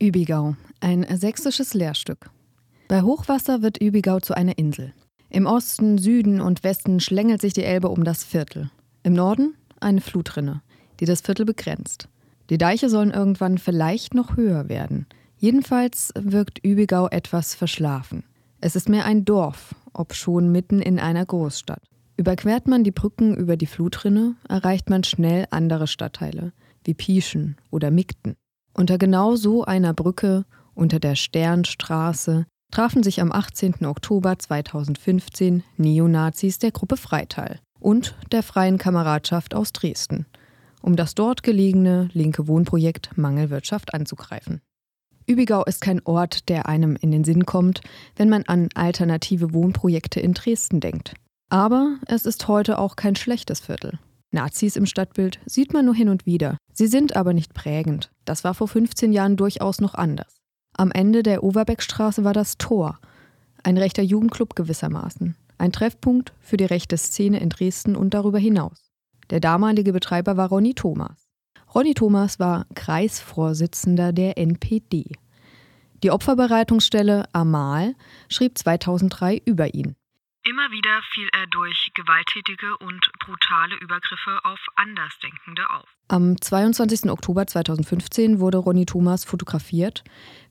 Übigau, ein sächsisches Lehrstück. Bei Hochwasser wird Übigau zu einer Insel. Im Osten, Süden und Westen schlängelt sich die Elbe um das Viertel. Im Norden eine Flutrinne, die das Viertel begrenzt. Die Deiche sollen irgendwann vielleicht noch höher werden. Jedenfalls wirkt Übigau etwas verschlafen. Es ist mehr ein Dorf, ob schon mitten in einer Großstadt. Überquert man die Brücken über die Flutrinne, erreicht man schnell andere Stadtteile, wie Pieschen oder Migten. Unter genau so einer Brücke, unter der Sternstraße, trafen sich am 18. Oktober 2015 Neonazis der Gruppe Freital und der Freien Kameradschaft aus Dresden, um das dort gelegene linke Wohnprojekt Mangelwirtschaft anzugreifen. Übigau ist kein Ort, der einem in den Sinn kommt, wenn man an alternative Wohnprojekte in Dresden denkt. Aber es ist heute auch kein schlechtes Viertel. Nazis im Stadtbild sieht man nur hin und wieder. Sie sind aber nicht prägend. Das war vor 15 Jahren durchaus noch anders. Am Ende der Overbeckstraße war das Tor, ein rechter Jugendclub gewissermaßen, ein Treffpunkt für die rechte Szene in Dresden und darüber hinaus. Der damalige Betreiber war Ronny Thomas. Ronny Thomas war Kreisvorsitzender der NPD. Die Opferbereitungsstelle Amal schrieb 2003 über ihn. Immer wieder fiel er durch gewalttätige und brutale Übergriffe auf Andersdenkende auf. Am 22. Oktober 2015 wurde Ronny Thomas fotografiert,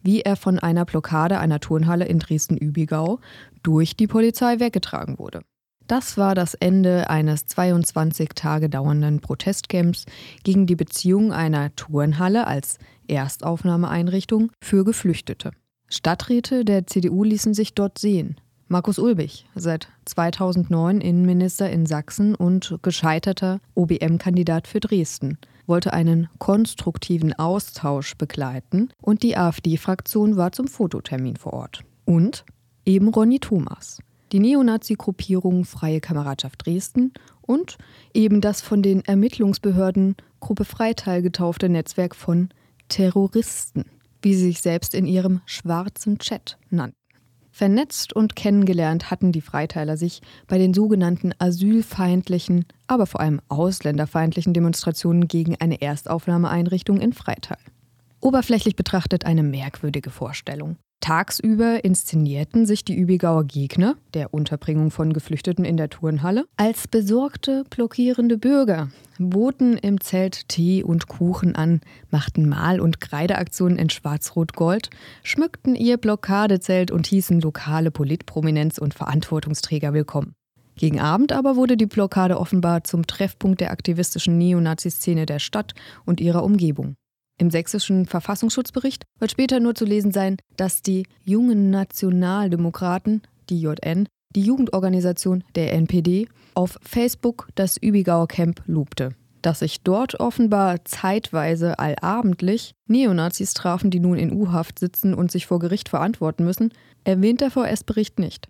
wie er von einer Blockade einer Turnhalle in Dresden-Übigau durch die Polizei weggetragen wurde. Das war das Ende eines 22 Tage dauernden Protestcamps gegen die Beziehung einer Turnhalle als Erstaufnahmeeinrichtung für Geflüchtete. Stadträte der CDU ließen sich dort sehen. Markus Ulbich, seit 2009 Innenminister in Sachsen und gescheiterter OBM-Kandidat für Dresden, wollte einen konstruktiven Austausch begleiten und die AfD-Fraktion war zum Fototermin vor Ort. Und eben Ronny Thomas, die Neonazi-Gruppierung Freie Kameradschaft Dresden und eben das von den Ermittlungsbehörden Gruppe Freital getaufte Netzwerk von Terroristen, wie sie sich selbst in ihrem schwarzen Chat nannten. Vernetzt und kennengelernt hatten die Freiteiler sich bei den sogenannten asylfeindlichen, aber vor allem ausländerfeindlichen Demonstrationen gegen eine Erstaufnahmeeinrichtung in Freital. Oberflächlich betrachtet eine merkwürdige Vorstellung. Tagsüber inszenierten sich die Übigauer Gegner der Unterbringung von Geflüchteten in der Turnhalle als besorgte, blockierende Bürger, boten im Zelt Tee und Kuchen an, machten Mal- und Kreideaktionen in Schwarz-Rot-Gold, schmückten ihr Blockadezelt und hießen lokale Politprominenz und Verantwortungsträger willkommen. Gegen Abend aber wurde die Blockade offenbar zum Treffpunkt der aktivistischen Neonazi-Szene der Stadt und ihrer Umgebung. Im sächsischen Verfassungsschutzbericht wird später nur zu lesen sein, dass die jungen Nationaldemokraten, die JN, die Jugendorganisation der NPD, auf Facebook das Übigauer Camp lobte. Dass sich dort offenbar zeitweise allabendlich Neonazis trafen, die nun in U-Haft sitzen und sich vor Gericht verantworten müssen, erwähnt der VS-Bericht nicht.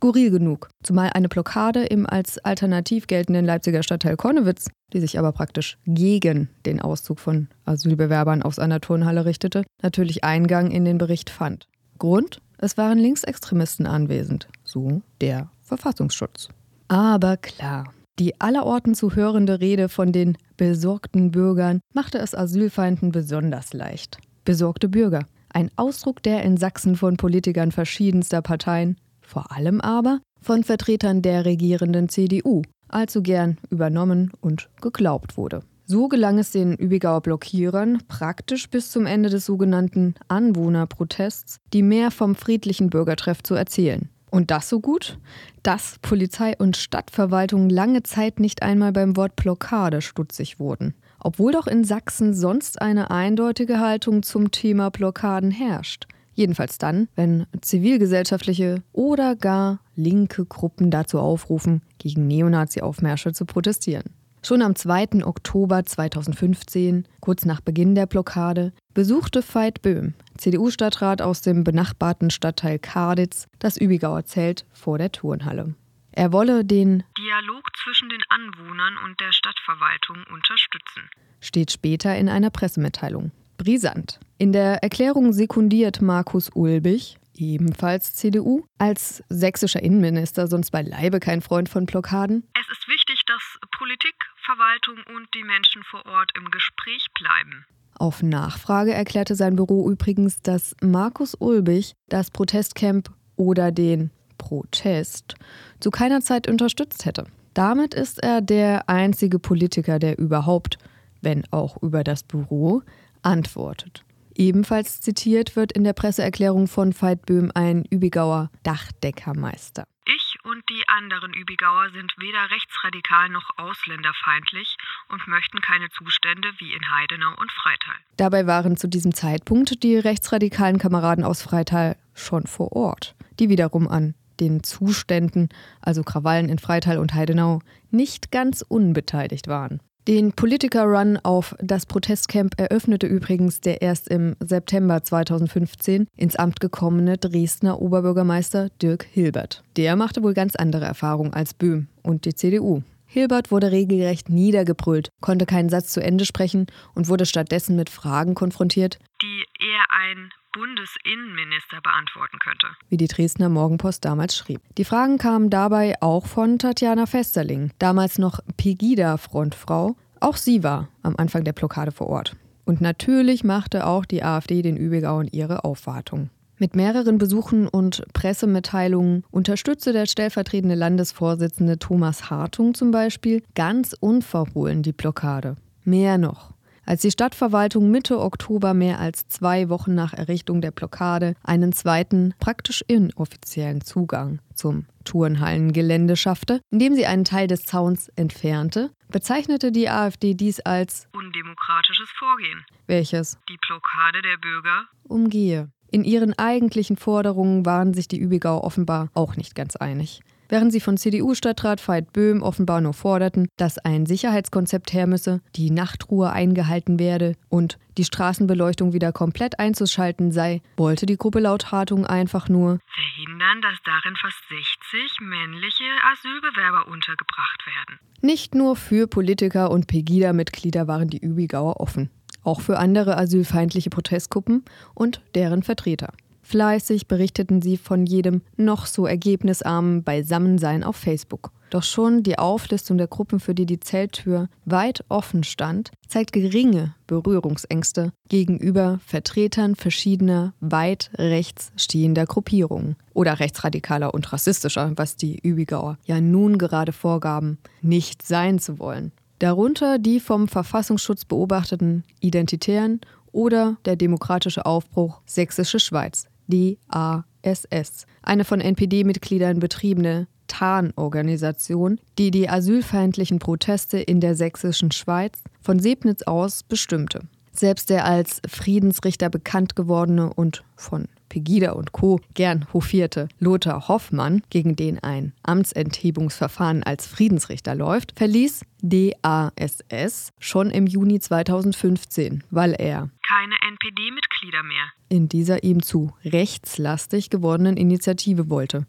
Skurril genug, zumal eine Blockade im als alternativ geltenden Leipziger Stadtteil Konnewitz, die sich aber praktisch gegen den Auszug von Asylbewerbern aus einer Turnhalle richtete, natürlich Eingang in den Bericht fand. Grund? Es waren Linksextremisten anwesend, so der Verfassungsschutz. Aber klar, die allerorten zu hörende Rede von den besorgten Bürgern machte es Asylfeinden besonders leicht. Besorgte Bürger, ein Ausdruck, der in Sachsen von Politikern verschiedenster Parteien vor allem aber von Vertretern der regierenden CDU allzu gern übernommen und geglaubt wurde. So gelang es den Übigauer Blockierern praktisch bis zum Ende des sogenannten Anwohnerprotests, die mehr vom friedlichen Bürgertreff zu erzählen. Und das so gut, dass Polizei und Stadtverwaltung lange Zeit nicht einmal beim Wort Blockade stutzig wurden. Obwohl doch in Sachsen sonst eine eindeutige Haltung zum Thema Blockaden herrscht. Jedenfalls dann, wenn zivilgesellschaftliche oder gar linke Gruppen dazu aufrufen, gegen Neonazi-Aufmärsche zu protestieren. Schon am 2. Oktober 2015, kurz nach Beginn der Blockade, besuchte Veit Böhm, CDU-Stadtrat aus dem benachbarten Stadtteil Karditz, das Übigauer Zelt vor der Turnhalle. Er wolle den Dialog zwischen den Anwohnern und der Stadtverwaltung unterstützen, steht später in einer Pressemitteilung brisant. In der Erklärung sekundiert Markus Ulbich, ebenfalls CDU, als sächsischer Innenminister sonst beileibe kein Freund von Blockaden. Es ist wichtig, dass Politik, Verwaltung und die Menschen vor Ort im Gespräch bleiben. Auf Nachfrage erklärte sein Büro übrigens, dass Markus Ulbich das Protestcamp oder den Protest zu keiner Zeit unterstützt hätte. Damit ist er der einzige Politiker, der überhaupt, wenn auch über das Büro, antwortet. Ebenfalls zitiert wird in der Presseerklärung von Veit Böhm ein Übigauer Dachdeckermeister. Ich und die anderen Übigauer sind weder rechtsradikal noch ausländerfeindlich und möchten keine Zustände wie in Heidenau und Freital. Dabei waren zu diesem Zeitpunkt die rechtsradikalen Kameraden aus Freital schon vor Ort, die wiederum an den Zuständen, also Krawallen in Freital und Heidenau, nicht ganz unbeteiligt waren. Den Politiker-Run auf das Protestcamp eröffnete übrigens der erst im September 2015 ins Amt gekommene Dresdner Oberbürgermeister Dirk Hilbert. Der machte wohl ganz andere Erfahrungen als Böhm und die CDU. Hilbert wurde regelrecht niedergebrüllt, konnte keinen Satz zu Ende sprechen und wurde stattdessen mit Fragen konfrontiert, die eher ein Bundesinnenminister beantworten könnte. Wie die Dresdner Morgenpost damals schrieb. Die Fragen kamen dabei auch von Tatjana Festerling, damals noch Pegida-Frontfrau. Auch sie war am Anfang der Blockade vor Ort. Und natürlich machte auch die AfD den Übigauern ihre Aufwartung. Mit mehreren Besuchen und Pressemitteilungen unterstützte der stellvertretende Landesvorsitzende Thomas Hartung zum Beispiel ganz unverhohlen die Blockade. Mehr noch. Als die Stadtverwaltung Mitte Oktober mehr als zwei Wochen nach Errichtung der Blockade einen zweiten, praktisch inoffiziellen Zugang zum Turnhallengelände schaffte, indem sie einen Teil des Zauns entfernte, bezeichnete die AfD dies als undemokratisches Vorgehen, welches die Blockade der Bürger umgehe. In ihren eigentlichen Forderungen waren sich die Übigau offenbar auch nicht ganz einig während sie von CDU-Stadtrat Veit Böhm offenbar nur forderten, dass ein Sicherheitskonzept her müsse, die Nachtruhe eingehalten werde und die Straßenbeleuchtung wieder komplett einzuschalten sei, wollte die Gruppe laut Hartung einfach nur verhindern, dass darin fast 60 männliche Asylbewerber untergebracht werden. Nicht nur für Politiker und Pegida-Mitglieder waren die Übigauer offen, auch für andere asylfeindliche Protestgruppen und deren Vertreter. Fleißig berichteten sie von jedem noch so ergebnisarmen Beisammensein auf Facebook. Doch schon die Auflistung der Gruppen, für die die Zelttür weit offen stand, zeigt geringe Berührungsängste gegenüber Vertretern verschiedener weit rechts stehender Gruppierungen oder rechtsradikaler und rassistischer, was die Übigauer ja nun gerade vorgaben, nicht sein zu wollen. Darunter die vom Verfassungsschutz beobachteten Identitären oder der demokratische Aufbruch Sächsische Schweiz, DASS, eine von NPD-Mitgliedern betriebene Tarnorganisation, die die asylfeindlichen Proteste in der sächsischen Schweiz von Sebnitz aus bestimmte. Selbst der als Friedensrichter bekannt gewordene und von Pegida und Co. gern hofierte Lothar Hoffmann, gegen den ein Amtsenthebungsverfahren als Friedensrichter läuft, verließ DASS schon im Juni 2015, weil er keine NPD-Mitglieder mehr in dieser ihm zu rechtslastig gewordenen Initiative wollte.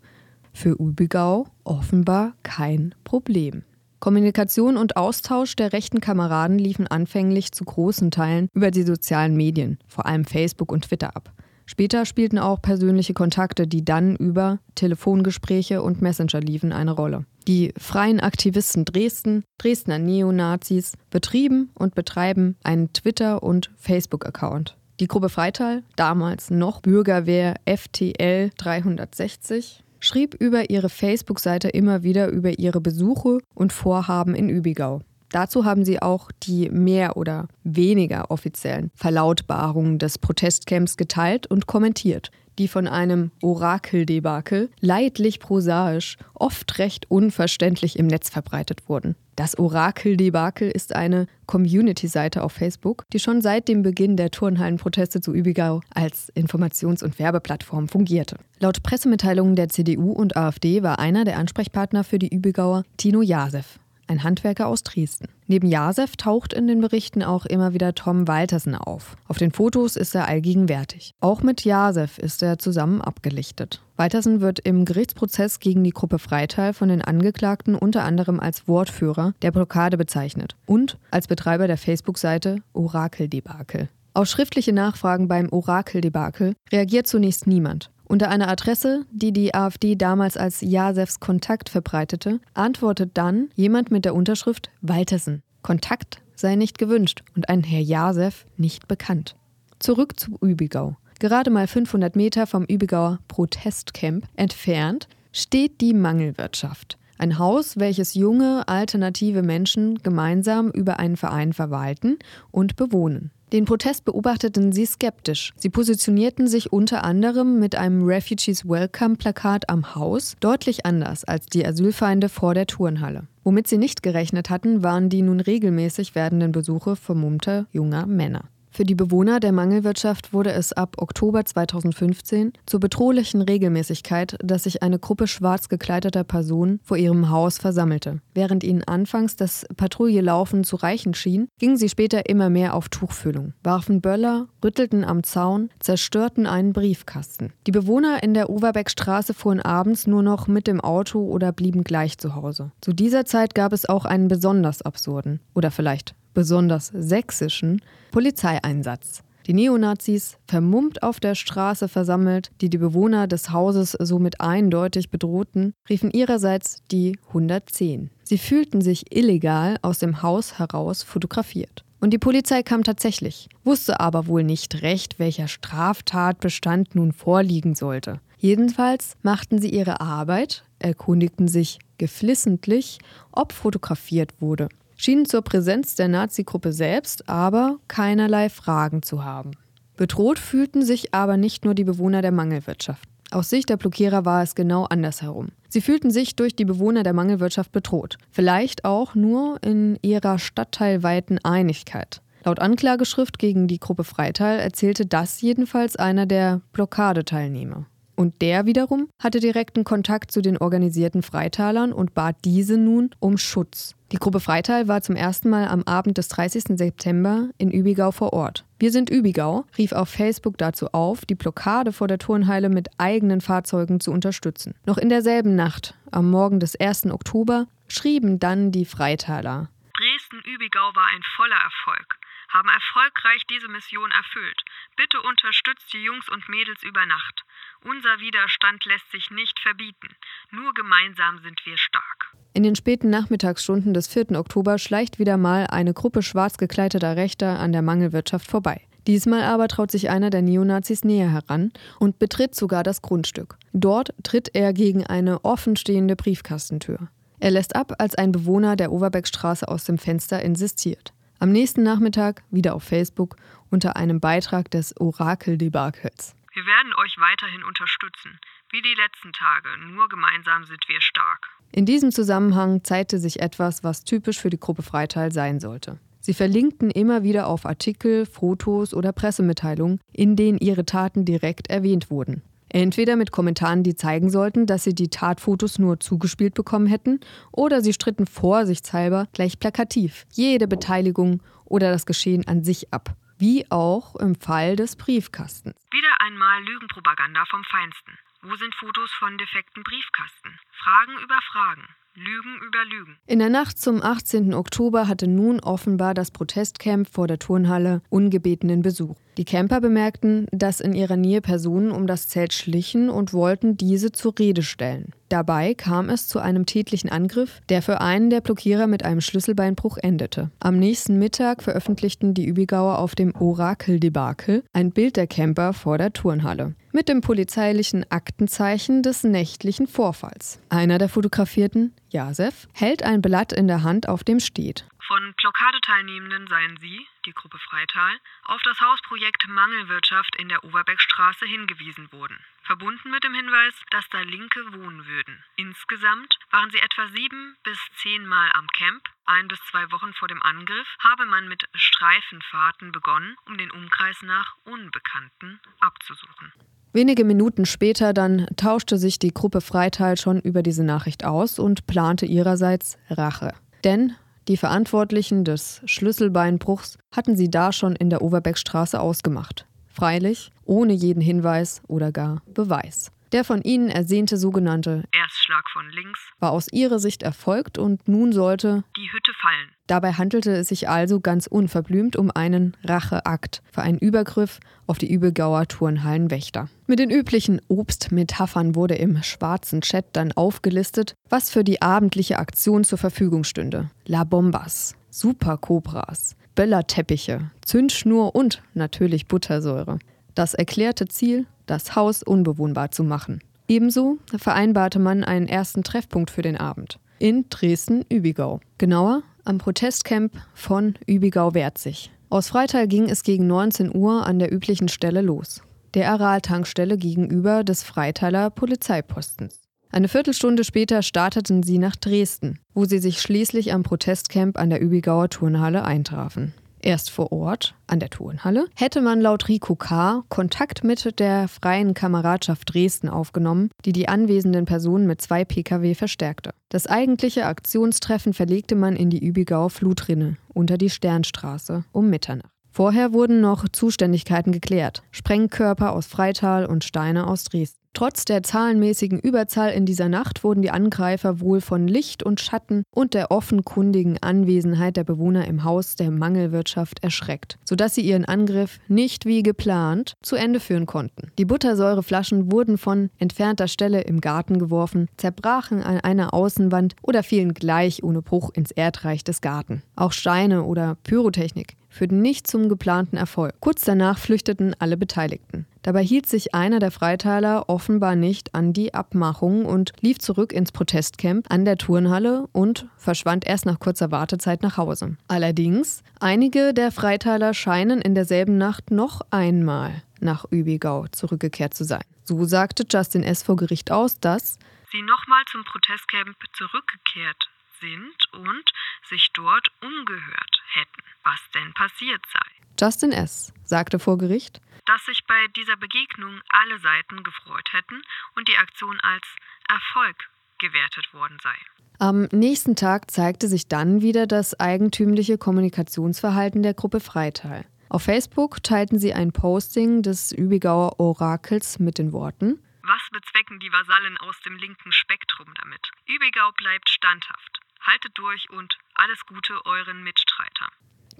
Für Übigau offenbar kein Problem. Kommunikation und Austausch der rechten Kameraden liefen anfänglich zu großen Teilen über die sozialen Medien, vor allem Facebook und Twitter ab. Später spielten auch persönliche Kontakte, die dann über Telefongespräche und Messenger liefen, eine Rolle. Die Freien Aktivisten Dresden, Dresdner Neonazis, betrieben und betreiben einen Twitter- und Facebook-Account. Die Gruppe Freital, damals noch Bürgerwehr FTL 360, schrieb über ihre Facebook-Seite immer wieder über ihre Besuche und Vorhaben in Übigau. Dazu haben sie auch die mehr oder weniger offiziellen Verlautbarungen des Protestcamps geteilt und kommentiert, die von einem Orakeldebakel leidlich prosaisch, oft recht unverständlich im Netz verbreitet wurden. Das Orakeldebakel ist eine Community-Seite auf Facebook, die schon seit dem Beginn der Turnhallenproteste zu Übigau als Informations- und Werbeplattform fungierte. Laut Pressemitteilungen der CDU und AfD war einer der Ansprechpartner für die Übigauer Tino Jasef ein Handwerker aus Dresden. Neben Jasef taucht in den Berichten auch immer wieder Tom Waltersen auf. Auf den Fotos ist er allgegenwärtig. Auch mit Jasef ist er zusammen abgelichtet. Waltersen wird im Gerichtsprozess gegen die Gruppe Freital von den Angeklagten unter anderem als Wortführer der Blockade bezeichnet und als Betreiber der Facebook-Seite Orakeldebakel. Auf schriftliche Nachfragen beim Orakeldebakel reagiert zunächst niemand. Unter einer Adresse, die die AfD damals als Jasefs Kontakt verbreitete, antwortet dann jemand mit der Unterschrift Waltersen. Kontakt sei nicht gewünscht und ein Herr Jasef nicht bekannt. Zurück zu Übigau. Gerade mal 500 Meter vom Übigauer Protestcamp entfernt steht die Mangelwirtschaft. Ein Haus, welches junge, alternative Menschen gemeinsam über einen Verein verwalten und bewohnen. Den Protest beobachteten sie skeptisch. Sie positionierten sich unter anderem mit einem Refugees Welcome Plakat am Haus deutlich anders als die Asylfeinde vor der Turnhalle. Womit sie nicht gerechnet hatten, waren die nun regelmäßig werdenden Besuche vermummter junger Männer. Für die Bewohner der Mangelwirtschaft wurde es ab Oktober 2015 zur bedrohlichen Regelmäßigkeit, dass sich eine Gruppe schwarz gekleideter Personen vor ihrem Haus versammelte. Während ihnen anfangs das Patrouillalaufen zu reichen schien, gingen sie später immer mehr auf Tuchfühlung, warfen Böller, rüttelten am Zaun, zerstörten einen Briefkasten. Die Bewohner in der Overbeckstraße fuhren abends nur noch mit dem Auto oder blieben gleich zu Hause. Zu dieser Zeit gab es auch einen besonders absurden oder vielleicht besonders sächsischen Polizeieinsatz. Die Neonazis, vermummt auf der Straße versammelt, die die Bewohner des Hauses somit eindeutig bedrohten, riefen ihrerseits die 110. Sie fühlten sich illegal aus dem Haus heraus fotografiert. Und die Polizei kam tatsächlich, wusste aber wohl nicht recht, welcher Straftatbestand nun vorliegen sollte. Jedenfalls machten sie ihre Arbeit, erkundigten sich geflissentlich, ob fotografiert wurde schienen zur Präsenz der Nazi-Gruppe selbst aber keinerlei Fragen zu haben. Bedroht fühlten sich aber nicht nur die Bewohner der Mangelwirtschaft. Aus Sicht der Blockierer war es genau andersherum. Sie fühlten sich durch die Bewohner der Mangelwirtschaft bedroht. Vielleicht auch nur in ihrer stadtteilweiten Einigkeit. Laut Anklageschrift gegen die Gruppe Freital erzählte das jedenfalls einer der Blockadeteilnehmer. Und der wiederum hatte direkten Kontakt zu den organisierten Freitalern und bat diese nun um Schutz. Die Gruppe Freital war zum ersten Mal am Abend des 30. September in Übigau vor Ort. Wir sind Übigau rief auf Facebook dazu auf, die Blockade vor der Turnheile mit eigenen Fahrzeugen zu unterstützen. Noch in derselben Nacht, am Morgen des 1. Oktober, schrieben dann die Freitaler. Dresden-Übigau war ein voller Erfolg haben erfolgreich diese Mission erfüllt. Bitte unterstützt die Jungs und Mädels über Nacht. Unser Widerstand lässt sich nicht verbieten. Nur gemeinsam sind wir stark. In den späten Nachmittagsstunden des 4. Oktober schleicht wieder mal eine Gruppe schwarz gekleideter Rechter an der Mangelwirtschaft vorbei. Diesmal aber traut sich einer der Neonazis näher heran und betritt sogar das Grundstück. Dort tritt er gegen eine offenstehende Briefkastentür. Er lässt ab, als ein Bewohner der Overbeckstraße aus dem Fenster insistiert. Am nächsten Nachmittag wieder auf Facebook unter einem Beitrag des Orakel-Debakels. Wir werden euch weiterhin unterstützen. Wie die letzten Tage. Nur gemeinsam sind wir stark. In diesem Zusammenhang zeigte sich etwas, was typisch für die Gruppe Freital sein sollte. Sie verlinkten immer wieder auf Artikel, Fotos oder Pressemitteilungen, in denen ihre Taten direkt erwähnt wurden. Entweder mit Kommentaren, die zeigen sollten, dass sie die Tatfotos nur zugespielt bekommen hätten, oder sie stritten vorsichtshalber gleich plakativ jede Beteiligung oder das Geschehen an sich ab. Wie auch im Fall des Briefkastens. Wieder einmal Lügenpropaganda vom Feinsten. Wo sind Fotos von defekten Briefkasten? Fragen über Fragen. Lügen über Lügen. In der Nacht zum 18. Oktober hatte nun offenbar das Protestcamp vor der Turnhalle ungebetenen Besuch. Die Camper bemerkten, dass in ihrer Nähe Personen um das Zelt schlichen und wollten diese zur Rede stellen. Dabei kam es zu einem tätlichen Angriff, der für einen der Blockierer mit einem Schlüsselbeinbruch endete. Am nächsten Mittag veröffentlichten die Übigauer auf dem Orakel-Debakel ein Bild der Camper vor der Turnhalle mit dem polizeilichen Aktenzeichen des nächtlichen Vorfalls. Einer der Fotografierten, Jasef, hält ein Blatt in der Hand, auf dem steht von Blockadeteilnehmenden seien Sie, die Gruppe Freital, auf das Hausprojekt Mangelwirtschaft in der Oberbeckstraße hingewiesen worden, verbunden mit dem Hinweis, dass da Linke wohnen würden. Insgesamt waren sie etwa sieben bis zehn Mal am Camp. Ein bis zwei Wochen vor dem Angriff habe man mit Streifenfahrten begonnen, um den Umkreis nach Unbekannten abzusuchen. Wenige Minuten später dann tauschte sich die Gruppe Freital schon über diese Nachricht aus und plante ihrerseits Rache. Denn die Verantwortlichen des Schlüsselbeinbruchs hatten sie da schon in der Overbeckstraße ausgemacht. Freilich ohne jeden Hinweis oder gar Beweis. Der von ihnen ersehnte sogenannte Erstschlag von links war aus ihrer Sicht erfolgt und nun sollte die Hütte fallen. Dabei handelte es sich also ganz unverblümt um einen Racheakt für einen Übergriff auf die Übelgauer Turnhallenwächter. Mit den üblichen Obstmetaphern wurde im schwarzen Chat dann aufgelistet, was für die abendliche Aktion zur Verfügung stünde. La Bombas. Superkobras, Böllerteppiche, Zündschnur und natürlich Buttersäure. Das erklärte Ziel, das Haus unbewohnbar zu machen. Ebenso vereinbarte man einen ersten Treffpunkt für den Abend in Dresden-Übigau. Genauer am Protestcamp von Übigau-Wertzig. Aus Freital ging es gegen 19 Uhr an der üblichen Stelle los, der Aral-Tankstelle gegenüber des Freitaler Polizeipostens. Eine Viertelstunde später starteten sie nach Dresden, wo sie sich schließlich am Protestcamp an der Übigauer Turnhalle eintrafen. Erst vor Ort, an der Turnhalle, hätte man laut Rico K. Kontakt mit der Freien Kameradschaft Dresden aufgenommen, die die anwesenden Personen mit zwei Pkw verstärkte. Das eigentliche Aktionstreffen verlegte man in die Übigauer Flutrinne unter die Sternstraße um Mitternacht. Vorher wurden noch Zuständigkeiten geklärt: Sprengkörper aus Freital und Steine aus Dresden. Trotz der zahlenmäßigen Überzahl in dieser Nacht wurden die Angreifer wohl von Licht und Schatten und der offenkundigen Anwesenheit der Bewohner im Haus der Mangelwirtschaft erschreckt, sodass sie ihren Angriff nicht wie geplant zu Ende führen konnten. Die Buttersäureflaschen wurden von entfernter Stelle im Garten geworfen, zerbrachen an einer Außenwand oder fielen gleich ohne Bruch ins Erdreich des Garten. Auch Steine oder Pyrotechnik führten nicht zum geplanten Erfolg. Kurz danach flüchteten alle Beteiligten. Dabei hielt sich einer der Freiteiler offenbar nicht an die Abmachung und lief zurück ins Protestcamp an der Turnhalle und verschwand erst nach kurzer Wartezeit nach Hause. Allerdings, einige der Freiteiler scheinen in derselben Nacht noch einmal nach Übigau zurückgekehrt zu sein. So sagte Justin S. vor Gericht aus, dass sie nochmal zum Protestcamp zurückgekehrt sind und sich dort umgehört hätten, was denn passiert sei. Justin S. sagte vor Gericht, dass sich bei dieser Begegnung alle Seiten gefreut hätten und die Aktion als Erfolg gewertet worden sei. Am nächsten Tag zeigte sich dann wieder das eigentümliche Kommunikationsverhalten der Gruppe Freital. Auf Facebook teilten sie ein Posting des Übigauer Orakels mit den Worten Was bezwecken die Vasallen aus dem linken Spektrum damit? Übigau bleibt standhaft. Haltet durch und alles Gute euren Mitstreitern.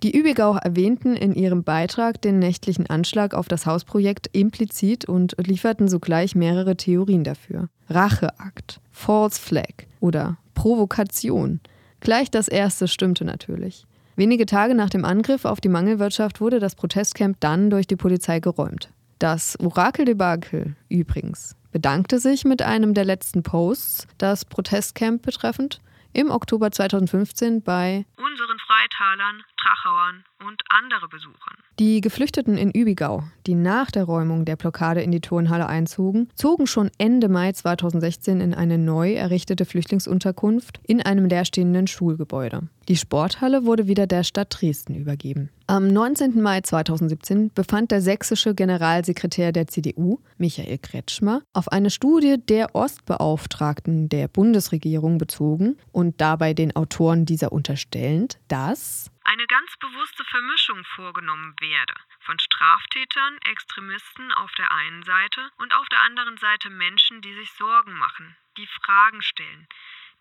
Die Übigau erwähnten in ihrem Beitrag den nächtlichen Anschlag auf das Hausprojekt implizit und lieferten sogleich mehrere Theorien dafür. Racheakt, False Flag oder Provokation. Gleich das erste stimmte natürlich. Wenige Tage nach dem Angriff auf die Mangelwirtschaft wurde das Protestcamp dann durch die Polizei geräumt. Das Orakeldebakel übrigens bedankte sich mit einem der letzten Posts, das Protestcamp betreffend, im Oktober 2015 bei unseren Freitalern, Trachauern und andere Besuchern. Die Geflüchteten in Übigau, die nach der Räumung der Blockade in die Turnhalle einzogen, zogen schon Ende Mai 2016 in eine neu errichtete Flüchtlingsunterkunft in einem leerstehenden Schulgebäude. Die Sporthalle wurde wieder der Stadt Dresden übergeben. Am 19. Mai 2017 befand der sächsische Generalsekretär der CDU, Michael Kretschmer, auf eine Studie der Ostbeauftragten der Bundesregierung bezogen und dabei den Autoren dieser unterstellend, dass eine ganz bewusste Vermischung vorgenommen werde von Straftätern, Extremisten auf der einen Seite und auf der anderen Seite Menschen, die sich Sorgen machen, die Fragen stellen,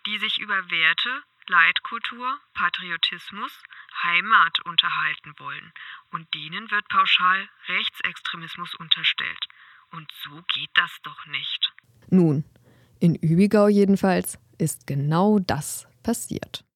die sich über Werte, Leitkultur, Patriotismus, Heimat unterhalten wollen. Und denen wird pauschal Rechtsextremismus unterstellt. Und so geht das doch nicht. Nun, in Übigau jedenfalls ist genau das passiert.